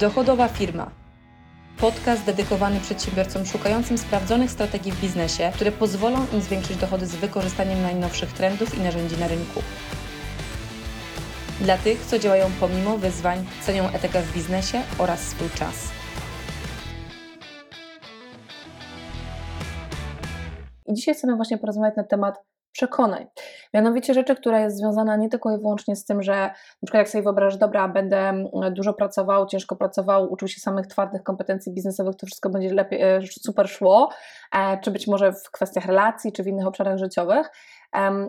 Dochodowa firma. Podcast dedykowany przedsiębiorcom szukającym sprawdzonych strategii w biznesie, które pozwolą im zwiększyć dochody z wykorzystaniem najnowszych trendów i narzędzi na rynku. Dla tych, co działają pomimo wyzwań, cenią etykę w biznesie oraz swój czas. I dzisiaj chcemy właśnie porozmawiać na temat przekonań. Mianowicie rzeczy, która jest związana nie tylko i wyłącznie z tym, że na przykład jak sobie wyobrażasz, dobra, będę mm, dużo pracował, ciężko pracował, uczył się samych twardych kompetencji biznesowych, to wszystko będzie lepiej, e, super szło, e, czy być może w kwestiach relacji, czy w innych obszarach życiowych,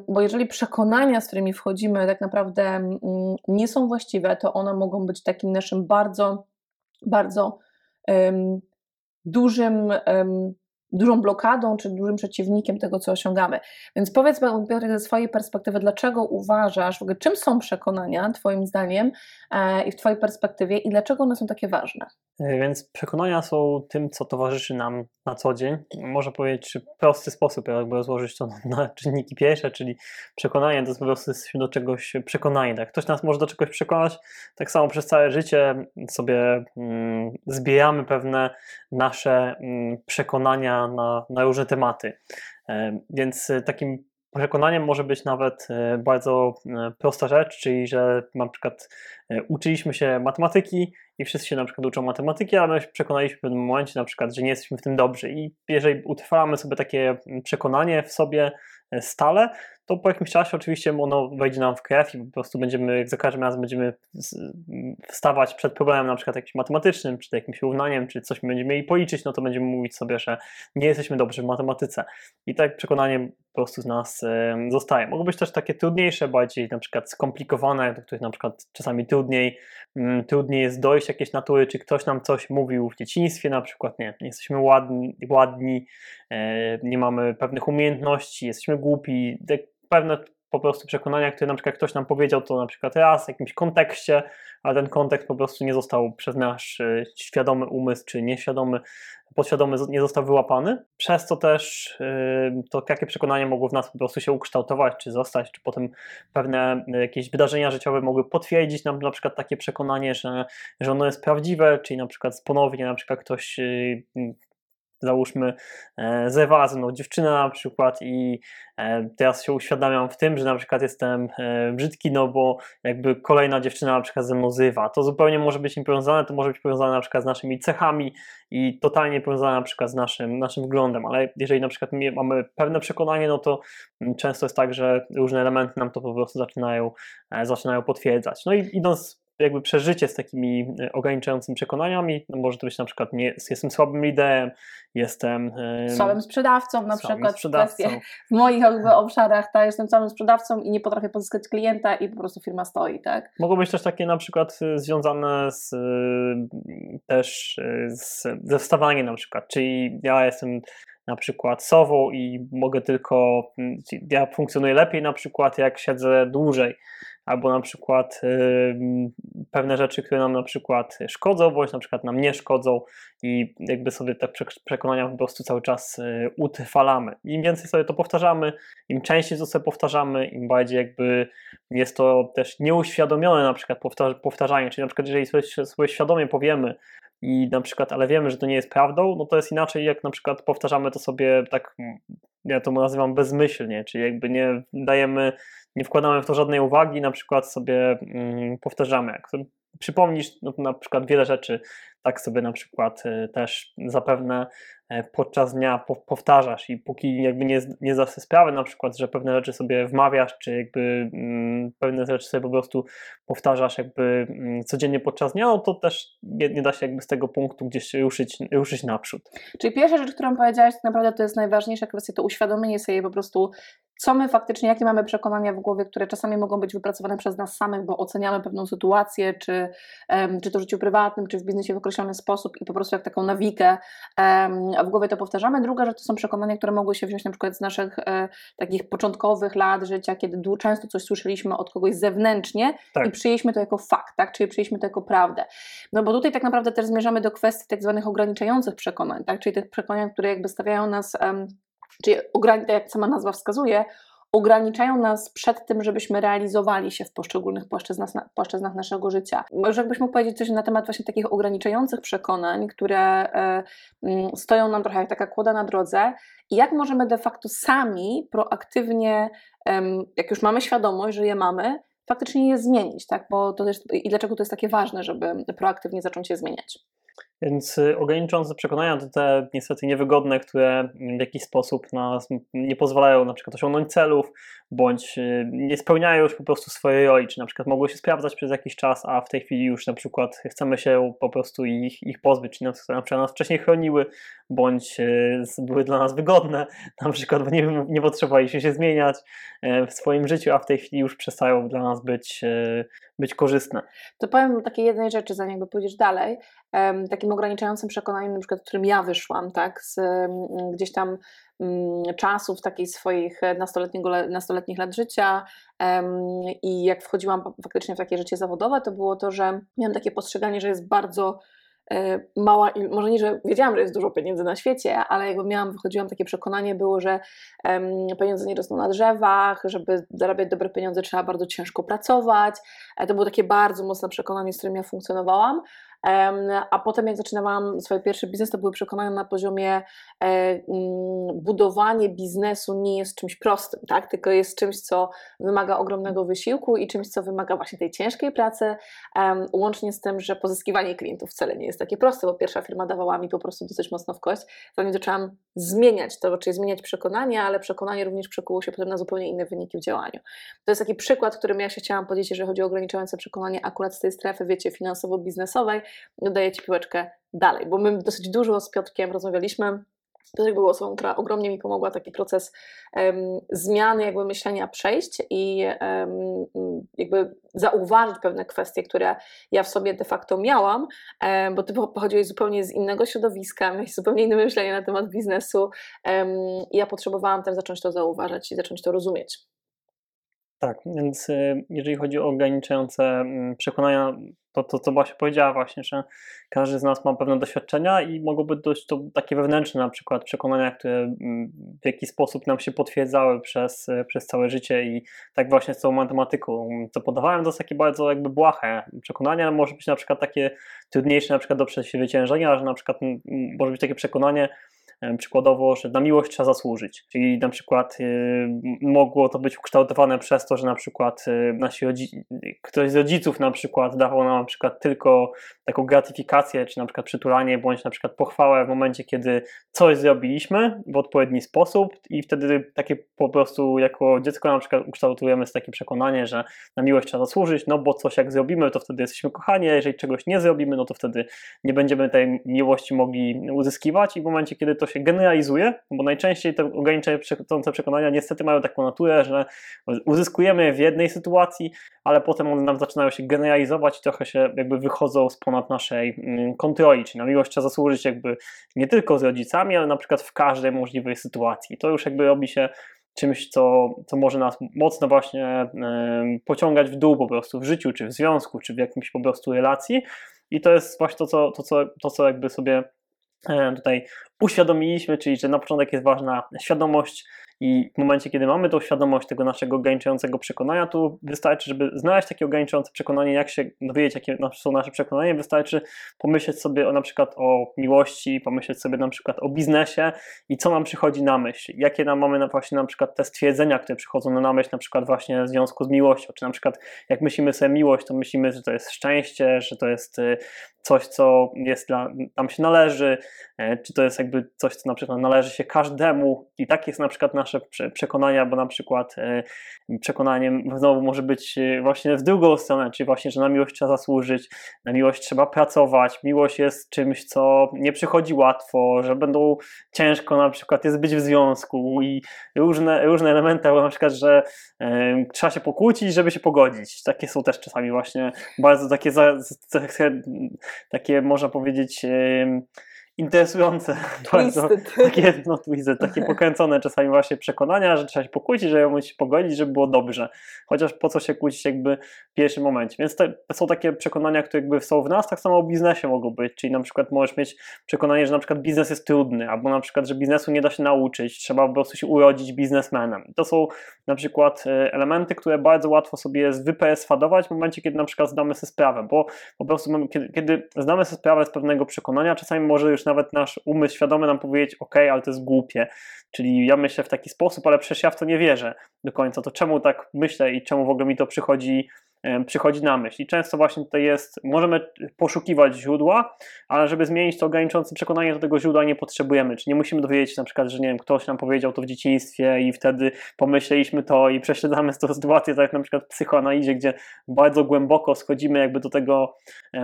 bo jeżeli przekonania, z którymi wchodzimy, tak naprawdę mm, nie są właściwe, to one mogą być takim naszym bardzo, bardzo um, dużym um, dużą blokadą czy dużym przeciwnikiem tego, co osiągamy. Więc powiedz Piotrek ze swojej perspektywy, dlaczego uważasz, w ogóle czym są przekonania Twoim zdaniem e, i w Twojej perspektywie i dlaczego one są takie ważne? E, więc przekonania są tym, co towarzyszy nam na co dzień. Można powiedzieć, czy prosty sposób, jakby rozłożyć to na czynniki pierwsze, czyli przekonanie to jest po prostu do czegoś przekonani. Tak? Ktoś nas może do czegoś przekonać, tak samo przez całe życie sobie mm, zbieramy pewne nasze mm, przekonania na, na różne tematy. E, więc takim przekonaniem może być nawet e, bardzo prosta rzecz, czyli że na przykład uczyliśmy się matematyki i wszyscy się na przykład uczą matematyki, ale my przekonaliśmy w pewnym momencie na przykład, że nie jesteśmy w tym dobrzy i jeżeli utrwalamy sobie takie przekonanie w sobie e, stale, to po jakimś czasie oczywiście ono wejdzie nam w krew i po prostu będziemy, jak za każdym razem będziemy wstawać przed problemem na przykład jakimś matematycznym, czy jakimś równaniem, czy coś będziemy mieli policzyć, no to będziemy mówić sobie, że nie jesteśmy dobrzy w matematyce. I tak przekonanie po prostu z nas zostaje. Mogą być też takie trudniejsze, bardziej na przykład skomplikowane, do których na przykład czasami trudniej, mm, trudniej jest dojść jakieś natury, czy ktoś nam coś mówił w dzieciństwie na przykład, nie, nie jesteśmy ładni, ładni e, nie mamy pewnych umiejętności, jesteśmy głupi, pewne po prostu przekonania, które na przykład ktoś nam powiedział to na przykład raz w jakimś kontekście, ale ten kontekst po prostu nie został przez nasz e, świadomy umysł czy nieświadomy, podświadomy nie został wyłapany. Przez co też e, to jakie przekonania mogło w nas po prostu się ukształtować, czy zostać, czy potem pewne e, jakieś wydarzenia życiowe mogły potwierdzić nam na przykład takie przekonanie, że, że ono jest prawdziwe, czyli na przykład ponownie na przykład ktoś załóżmy e, ze mną dziewczyna na przykład i e, teraz się uświadamiam w tym, że na przykład jestem e, brzydki, no bo jakby kolejna dziewczyna na przykład ze mną zywa. To zupełnie może być niepowiązane, to może być powiązane na przykład z naszymi cechami i totalnie powiązane na przykład z naszym, naszym wyglądem, ale jeżeli na przykład mamy pewne przekonanie, no to często jest tak, że różne elementy nam to po prostu zaczynają, zaczynają potwierdzać. No i idąc jakby przeżycie z takimi e, ograniczającymi przekonaniami. No może to być na przykład nie, jestem słabym liderem, jestem słabym sprzedawcą na przykład sprzedawcą. w moich jakby obszarach, tak, jestem słabym sprzedawcą i nie potrafię pozyskać klienta i po prostu firma stoi, tak? Mogą być też takie na przykład e, związane z e, też z, ze wstawaniem na przykład, czyli ja jestem na przykład sową i mogę tylko, ja funkcjonuję lepiej na przykład jak siedzę dłużej, albo na przykład pewne rzeczy, które nam na przykład szkodzą, bądź na przykład nam nie szkodzą i jakby sobie te przekonania po prostu cały czas y, utrwalamy. Im więcej sobie to powtarzamy, im częściej to sobie powtarzamy, im bardziej jakby jest to też nieuświadomione na przykład powtarzanie, czyli na przykład jeżeli sobie, sobie świadomie powiemy, i na przykład, ale wiemy, że to nie jest prawdą, no to jest inaczej, jak na przykład powtarzamy to sobie tak, ja to nazywam bezmyślnie, czyli jakby nie dajemy nie wkładamy w to żadnej uwagi, na przykład sobie mm, powtarzamy. Jak sobie przypomnisz no, na przykład wiele rzeczy, tak sobie na przykład y, też zapewne podczas dnia powtarzasz i póki jakby nie, nie zdasz sobie sprawy na przykład, że pewne rzeczy sobie wmawiasz, czy jakby mm, pewne rzeczy sobie po prostu powtarzasz jakby mm, codziennie podczas dnia, no to też nie, nie, da się jakby z tego punktu gdzieś ruszyć, ruszyć naprzód. Czyli pierwsza rzecz, którą powiedziałaś, tak naprawdę to jest najważniejsza kwestia, to uświadomienie sobie po prostu co my faktycznie, jakie mamy przekonania w głowie, które czasami mogą być wypracowane przez nas samych, bo oceniamy pewną sytuację, czy, um, czy to w życiu prywatnym, czy w biznesie w określony sposób i po prostu jak taką nawikę um, w głowie to powtarzamy. Druga rzecz to są przekonania, które mogły się wziąć na przykład z naszych e, takich początkowych lat życia, kiedy często coś słyszeliśmy od kogoś zewnętrznie tak. i przyjęliśmy to jako fakt, tak? czyli przyjęliśmy to jako prawdę. No bo tutaj tak naprawdę też zmierzamy do kwestii tak zwanych ograniczających przekonań, tak? czyli tych przekonań, które jakby stawiają nas czyli tak jak sama nazwa wskazuje, ograniczają nas przed tym, żebyśmy realizowali się w poszczególnych płaszczyznach, płaszczyznach naszego życia. Może jakbyś mógł powiedzieć coś na temat właśnie takich ograniczających przekonań, które e, mm, stoją nam trochę jak taka kłoda na drodze i jak możemy de facto sami proaktywnie, jak już mamy świadomość, że je mamy, faktycznie je zmienić, tak? Bo to też, I dlaczego to jest takie ważne, żeby proaktywnie zacząć je zmieniać? Więc y, ograniczące przekonania to te niestety niewygodne, które w jakiś sposób nas nie pozwalają na przykład osiągnąć celów, bądź y, nie spełniają już po prostu swojej roli, czy na przykład mogły się sprawdzać przez jakiś czas, a w tej chwili już na przykład chcemy się po prostu ich, ich pozbyć, czy na przykład nas wcześniej chroniły, bądź y, były dla nas wygodne, na przykład bo nie, nie potrzebowaliśmy się zmieniać w swoim życiu, a w tej chwili już przestają dla nas być, być korzystne. To powiem takiej jednej rzeczy, zanim pójdziesz dalej, takim ograniczającym przekonaniem, na przykład, którym ja wyszłam, tak, z gdzieś tam czasów takich swoich nastoletnich lat życia i jak wchodziłam faktycznie w takie życie zawodowe, to było to, że miałam takie postrzeganie, że jest bardzo e, mała, może nie, że wiedziałam, że jest dużo pieniędzy na świecie, ale jakby miałam, wychodziłam, takie przekonanie było, że pieniądze nie rosną na drzewach, żeby zarabiać dobre pieniądze trzeba bardzo ciężko pracować. E, to było takie bardzo mocne przekonanie, z którym ja funkcjonowałam. A potem, jak zaczynałam swój pierwszy biznes, to były przekonania na poziomie e, mm, budowanie biznesu nie jest czymś prostym, tak? tylko jest czymś, co wymaga ogromnego wysiłku i czymś, co wymaga właśnie tej ciężkiej pracy, łącznie z tym, że pozyskiwanie klientów wcale nie jest takie proste, bo pierwsza firma dawała mi po prostu dosyć mocno w kość, zanim zaczęłam zmieniać to, czyli zmieniać przekonania, ale przekonanie również przekuło się potem na zupełnie inne wyniki w działaniu. To jest taki przykład, którym ja się chciałam podzielić, jeżeli chodzi o ograniczające przekonanie akurat z tej strefy, wiecie, finansowo-biznesowej, oddaję Ci piłeczkę dalej, bo my dosyć dużo z Piotrkiem rozmawialiśmy. Piotrek był osobą, która ogromnie mi pomogła taki proces um, zmiany jakby myślenia przejść i um, jakby zauważyć pewne kwestie, które ja w sobie de facto miałam, um, bo ty pochodziłeś zupełnie z innego środowiska, miałeś zupełnie inne myślenie na temat biznesu i ja potrzebowałam też zacząć to zauważać i zacząć to rozumieć. Tak, więc y, jeżeli chodzi o ograniczające mm, przekonania, to, to co Basia powiedziała właśnie, że każdy z nas ma pewne doświadczenia i mogą być dość to takie wewnętrzne na przykład przekonania, które mm, w jakiś sposób nam się potwierdzały przez, przez całe życie i tak właśnie z całą matematyką, co podawałem, to jest takie bardzo jakby błahe. Przekonania, może być na przykład takie trudniejsze na przykład do przezwyciężenia, że na przykład może być takie przekonanie, Przykładowo, że na miłość trzeba zasłużyć. Czyli na przykład y, mogło to być ukształtowane przez to, że na przykład y, nasi ktoś z rodziców na przykład dawał nam na przykład tylko taką gratyfikację, czy na przykład przytulanie, bądź na przykład pochwałę w momencie, kiedy coś zrobiliśmy w odpowiedni sposób i wtedy takie po prostu jako dziecko na przykład ukształtujemy takie przekonanie, że na miłość trzeba zasłużyć, no bo coś jak zrobimy, to wtedy jesteśmy kochani, a jeżeli czegoś nie zrobimy, no to wtedy nie będziemy tej miłości mogli uzyskiwać i w momencie, kiedy to się generalizuje, bo najczęściej te ograniczające przekonania niestety mają taką naturę, że uzyskujemy je w jednej sytuacji, ale potem one nam zaczynają się generalizować i trochę się jakby wychodzą z ponad naszej mm, kontroli, czyli na miłość trzeba zasłużyć jakby nie tylko z rodzicami, ale na przykład w każdej możliwej sytuacji. To już jakby robi się czymś, co, co może nas mocno właśnie pociągać w dół po prostu w życiu, czy w związku, czy w jakimś po prostu relacji. I to jest właśnie to, co, to, co, to, co jakby sobie tutaj uświadomiliśmy, czyli że na początek jest ważna świadomość i w momencie, kiedy mamy tą świadomość tego naszego ograniczającego przekonania, tu wystarczy, żeby znaleźć takie ograniczające przekonanie, jak się dowiedzieć, jakie są nasze przekonania, wystarczy pomyśleć sobie o, na przykład o miłości, pomyśleć sobie na przykład o biznesie i co nam przychodzi na myśl, jakie nam mamy na właśnie na przykład te stwierdzenia, które przychodzą na myśl, na przykład właśnie w związku z miłością, czy na przykład jak myślimy sobie miłość, to myślimy, że to jest szczęście, że to jest y, coś, co jest dla, nam się należy, czy to jest jakby coś, co na przykład należy się każdemu i tak jest na przykład nasze przekonania, bo na przykład e, przekonaniem znowu może być e, właśnie w drugą stronę, czyli właśnie, że na miłość trzeba zasłużyć, na miłość trzeba pracować, miłość jest czymś, co nie przychodzi łatwo, że będą ciężko na przykład jest być w związku i różne, różne elementy, na przykład, że e, trzeba się pokłócić, żeby się pogodzić. Takie są też czasami właśnie bardzo takie, takie można powiedzieć interesujące, bardzo takie, no, twisted, takie pokręcone czasami właśnie przekonania, że trzeba się pokłócić, że ją się pogodzić, żeby było dobrze. Chociaż po co się kłócić jakby w pierwszym momencie. Więc te, są takie przekonania, które jakby są w nas, tak samo o biznesie mogą być, czyli na przykład możesz mieć przekonanie, że na przykład biznes jest trudny, albo na przykład, że biznesu nie da się nauczyć, trzeba po prostu się urodzić biznesmenem. To są na przykład e, elementy, które bardzo łatwo sobie jest wyperswadować w momencie, kiedy na przykład zdamy sobie sprawę, bo po prostu kiedy, kiedy zdamy sobie sprawę z pewnego przekonania, czasami może już nawet nasz umysł świadomy nam powiedzieć, ok, ale to jest głupie, czyli ja myślę w taki sposób, ale przecież ja w to nie wierzę do końca, to czemu tak myślę i czemu w ogóle mi to przychodzi, przychodzi na myśl. I często właśnie tutaj jest, możemy poszukiwać źródła, ale żeby zmienić to ograniczące przekonanie, do tego źródła nie potrzebujemy. Czy nie musimy dowiedzieć się na przykład, że nie wiem, ktoś nam powiedział to w dzieciństwie i wtedy pomyśleliśmy to i prześledzamy tę sytuację, tak jak na przykład w psychoanalizie, gdzie bardzo głęboko schodzimy jakby do tego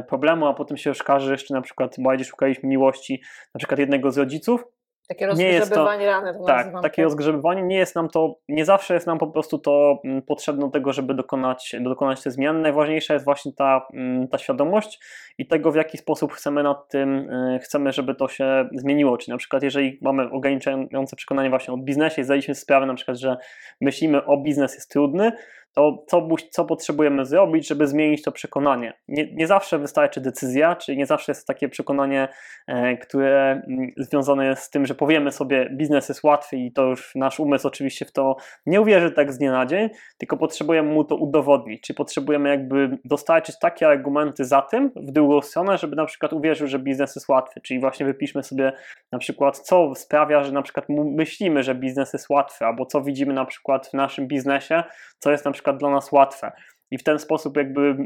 problemu, a potem się okaże, że jeszcze na przykład bardziej szukaliśmy miłości na przykład jednego z rodziców, Takie to- rozgrzebywanie rany to tak, takie rozgrzebywanie nie jest nam to, nie zawsze jest nam po prostu to mm, potrzebne do tego, żeby dokonać, dokonać te zmiany. Najważniejsza jest właśnie ta, mm, ta świadomość i tego, w jaki sposób chcemy nad tym, y, chcemy, żeby to się zmieniło. Czyli na przykład, jeżeli mamy ograniczające przekonanie właśnie o biznesie zdaliśmy sprawę na przykład, że myślimy o biznes jest trudny, to co, co potrzebujemy zrobić, żeby zmienić to przekonanie? Nie, nie zawsze wystarczy decyzja, czyli nie zawsze jest takie przekonanie, e, które mm, związane jest z tym, że powiemy sobie, biznes jest łatwy i to już nasz umysł oczywiście w to nie uwierzy tak z dnia na dzień, tylko potrzebujemy mu to udowodnić, czyli potrzebujemy jakby dostarczyć takie argumenty za tym w drugą stronę, żeby na przykład uwierzył, że biznes jest łatwy, czyli właśnie wypiszmy sobie na przykład, co sprawia, że na przykład myślimy, że biznes jest łatwy, albo co widzimy na przykład w naszym biznesie, co jest na przykład dla nas łatwe. I w ten sposób jakby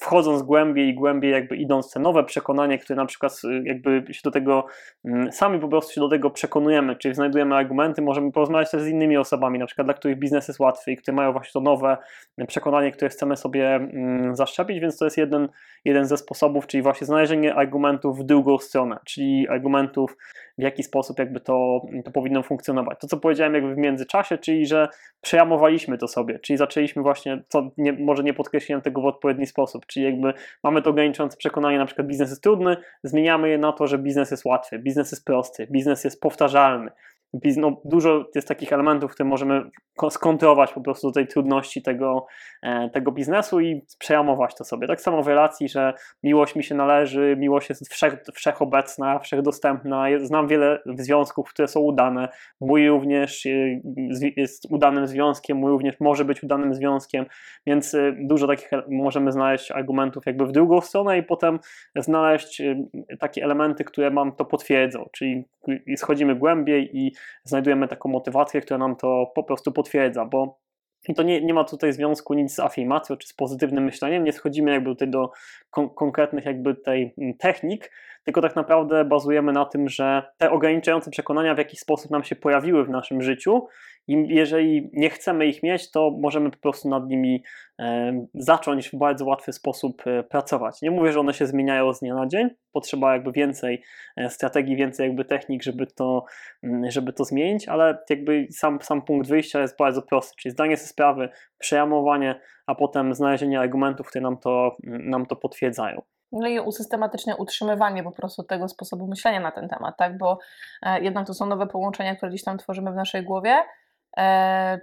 wchodząc głębiej i głębiej jakby idąc te nowe przekonanie, które na przykład y, jakby się do tego, mm, sami po prostu się do tego przekonujemy, czyli znajdujemy argumenty, możemy porozmawiać też z innymi osobami, na przykład dla których biznes jest łatwy i które mają właśnie to nowe przekonanie, które chcemy sobie mm, zaszczepić, więc to jest jeden, jeden ze sposobów, czyli właśnie znalezienie argumentów w drugą stronę, czyli argumentów w jaki sposób jakby to, to powinno funkcjonować. To, co powiedziałem jakby w międzyczasie, czyli że przejamowaliśmy to sobie, czyli zaczęliśmy właśnie, co nie, może nie podkreśliłem tego w odpowiedni sposób, czyli jakby mamy to ograniczające przekonanie, na przykład biznes jest trudny, zmieniamy je na to, że biznes jest łatwy, biznes jest prosty, biznes jest powtarzalny. No, dużo jest takich elementów, które możemy ko- skontrować po prostu tej trudności tego, e, tego biznesu i przejamować to sobie. Tak samo w relacji, że miłość mi się należy, miłość jest wszech, wszechobecna, wszechdostępna. Znam wiele związków, które są udane. Mój również e, jest udanym związkiem, mój również może być udanym związkiem, więc e, dużo takich możemy znaleźć argumentów jakby w drugą stronę i potem znaleźć takie elementy, które nam to potwierdzą, czyli i schodzimy głębiej i znajdujemy taką motywację, która nam to po prostu potwierdza, bo to nie, nie ma tutaj związku nic z afirmacją czy z pozytywnym myśleniem, nie schodzimy jakby tutaj do kon- konkretnych jakby tej mm, technik, tylko tak naprawdę bazujemy na tym, że te ograniczające przekonania w jakiś sposób nam się pojawiły w naszym życiu i jeżeli nie chcemy ich mieć, to możemy po prostu nad nimi e, zacząć w bardzo łatwy sposób e, pracować. Nie mówię, że one się zmieniają z dnia na dzień, potrzeba jakby więcej e, strategii, więcej jakby technik, żeby to, mm, żeby to zmienić, ale jakby sam, sam punkt wyjścia jest bardzo prosty, czyli zdanie sobie sprawy, przejamowanie, a potem znalezienie argumentów, które nam to, nam to potwierdzają. No i usystematyczne utrzymywanie po prostu tego sposobu myślenia na ten temat, tak? Bo jednak to są nowe połączenia, które gdzieś tam tworzymy w naszej głowie,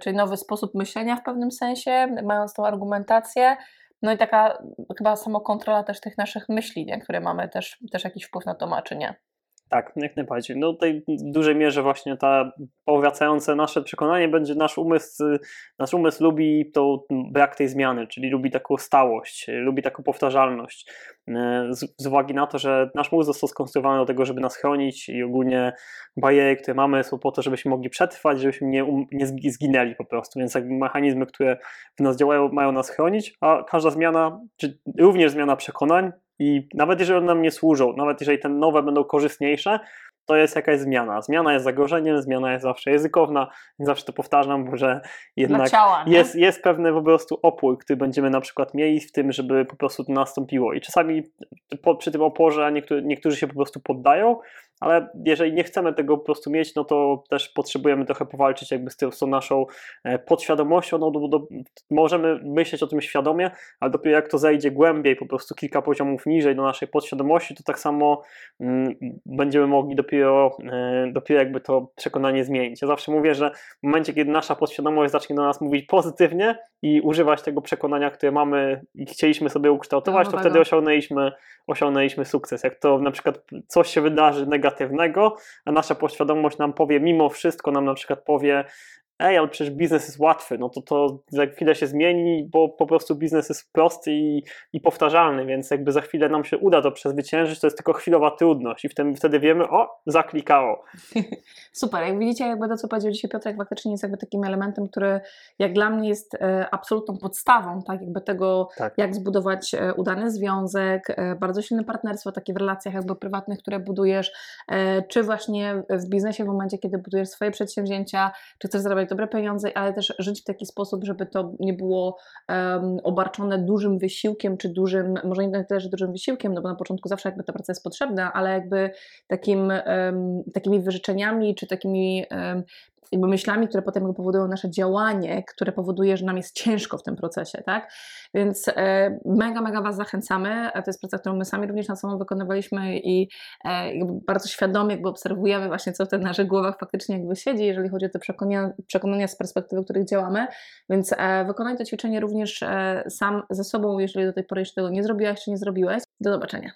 czyli nowy sposób myślenia w pewnym sensie, mając tą argumentację. No i taka chyba samokontrola też tych naszych myśli, nie? które mamy też, też jakiś wpływ na to ma, czy nie. Tak, jak najbardziej. No tutaj w dużej mierze właśnie ta powracające nasze przekonanie będzie nasz umysł, nasz umysł lubi to brak tej zmiany, czyli lubi taką stałość, lubi taką powtarzalność. E, Z, z uwagi na to, że nasz mózg został skonstruowany do tego, żeby nas chronić i ogólnie bariery, które mamy są po to, żebyśmy mogli przetrwać, żebyśmy nie, um, nie zgi- zginęli po prostu, więc jakby mechanizmy, które w nas działają mają nas chronić, a każda zmiana, czy również zmiana przekonań i nawet jeżeli one nam nie służą, nawet jeżeli te nowe będą korzystniejsze, to jest jakaś zmiana. Zmiana jest zagrożeniem, zmiana jest zawsze ryzykowna, więc zawsze to powtarzam, że jednak ciała. jest, jest pewny po prostu opór, który będziemy na przykład mieli w tym, żeby po prostu to nastąpiło. I czasami po, przy tym oporze, niektórzy, niektórzy się po prostu poddają, ale jeżeli nie chcemy tego po prostu mieć, no to też potrzebujemy trochę powalczyć jakby z, tą, z tą naszą e, podświadomością, no do, do, możemy myśleć o tym świadomie, ale dopiero jak to zejdzie głębiej, po prostu kilka poziomów niżej do naszej podświadomości, to tak samo mm, będziemy mogli dopiero, e, dopiero jakby to przekonanie zmienić. Ja zawsze mówię, że w momencie, kiedy nasza podświadomość zacznie do nas mówić pozytywnie i używać tego przekonania, które mamy i chcieliśmy sobie ukształtować, to wtedy osiągnęliśmy, osiągnęliśmy sukces. Jak to na przykład coś się wydarzy negatywnego, a nasza podświadomość nam powie, mimo wszystko nam na przykład powie, ej, ale przecież biznes jest łatwy, no to to za chwilę się zmieni, bo po prostu biznes jest prosty i, i powtarzalny, więc jakby za chwilę nam się uda to przezwyciężyć, to jest tylko chwilowa trudność i wtedy, wtedy wiemy, o, zaklikało. Super, jak widzicie, jakby to, co powiedział dzisiaj Piotrek, faktycznie jest jakby takim elementem, który jak dla mnie jest e, absolutną podstawą, tak, jakby tego, Tak. jak zbudować e, udany związek, e, bardzo silne partnerstwo, takie w relacjach jakby prywatnych, które budujesz, czy właśnie w biznesie w momencie, kiedy budujesz swoje przedsięwzięcia, czy chcesz zarabiać dobre pieniądze, ale też żyć w taki sposób, żeby to nie było em, obarczone dużym wysiłkiem, czy dużym, może nie tyle, że dużym wysiłkiem, no bo na początku zawsze jakby ta praca jest potrzebna, ale jakby takim, em, takimi wyrzeczeniami, czy takimi em, jakby myślami, które potem powodują nasze działanie, które powoduje, że nam jest ciężko w tym procesie, tak? Więc e, mega, mega Was zachęcamy. To jest praca, którą my sami również na sobą wykonywaliśmy i e, bardzo świadomie jakby obserwujemy właśnie, co w tych naszych głowach faktycznie jakby siedzi, jeżeli chodzi o te przekonania, przekonania z perspektywy, w których działamy. Więc e, wykonaj to ćwiczenie również sam ze sobą, jeżeli do tej pory jeszcze tego nie zrobiłaś, czy nie zrobiłeś. Do zobaczenia.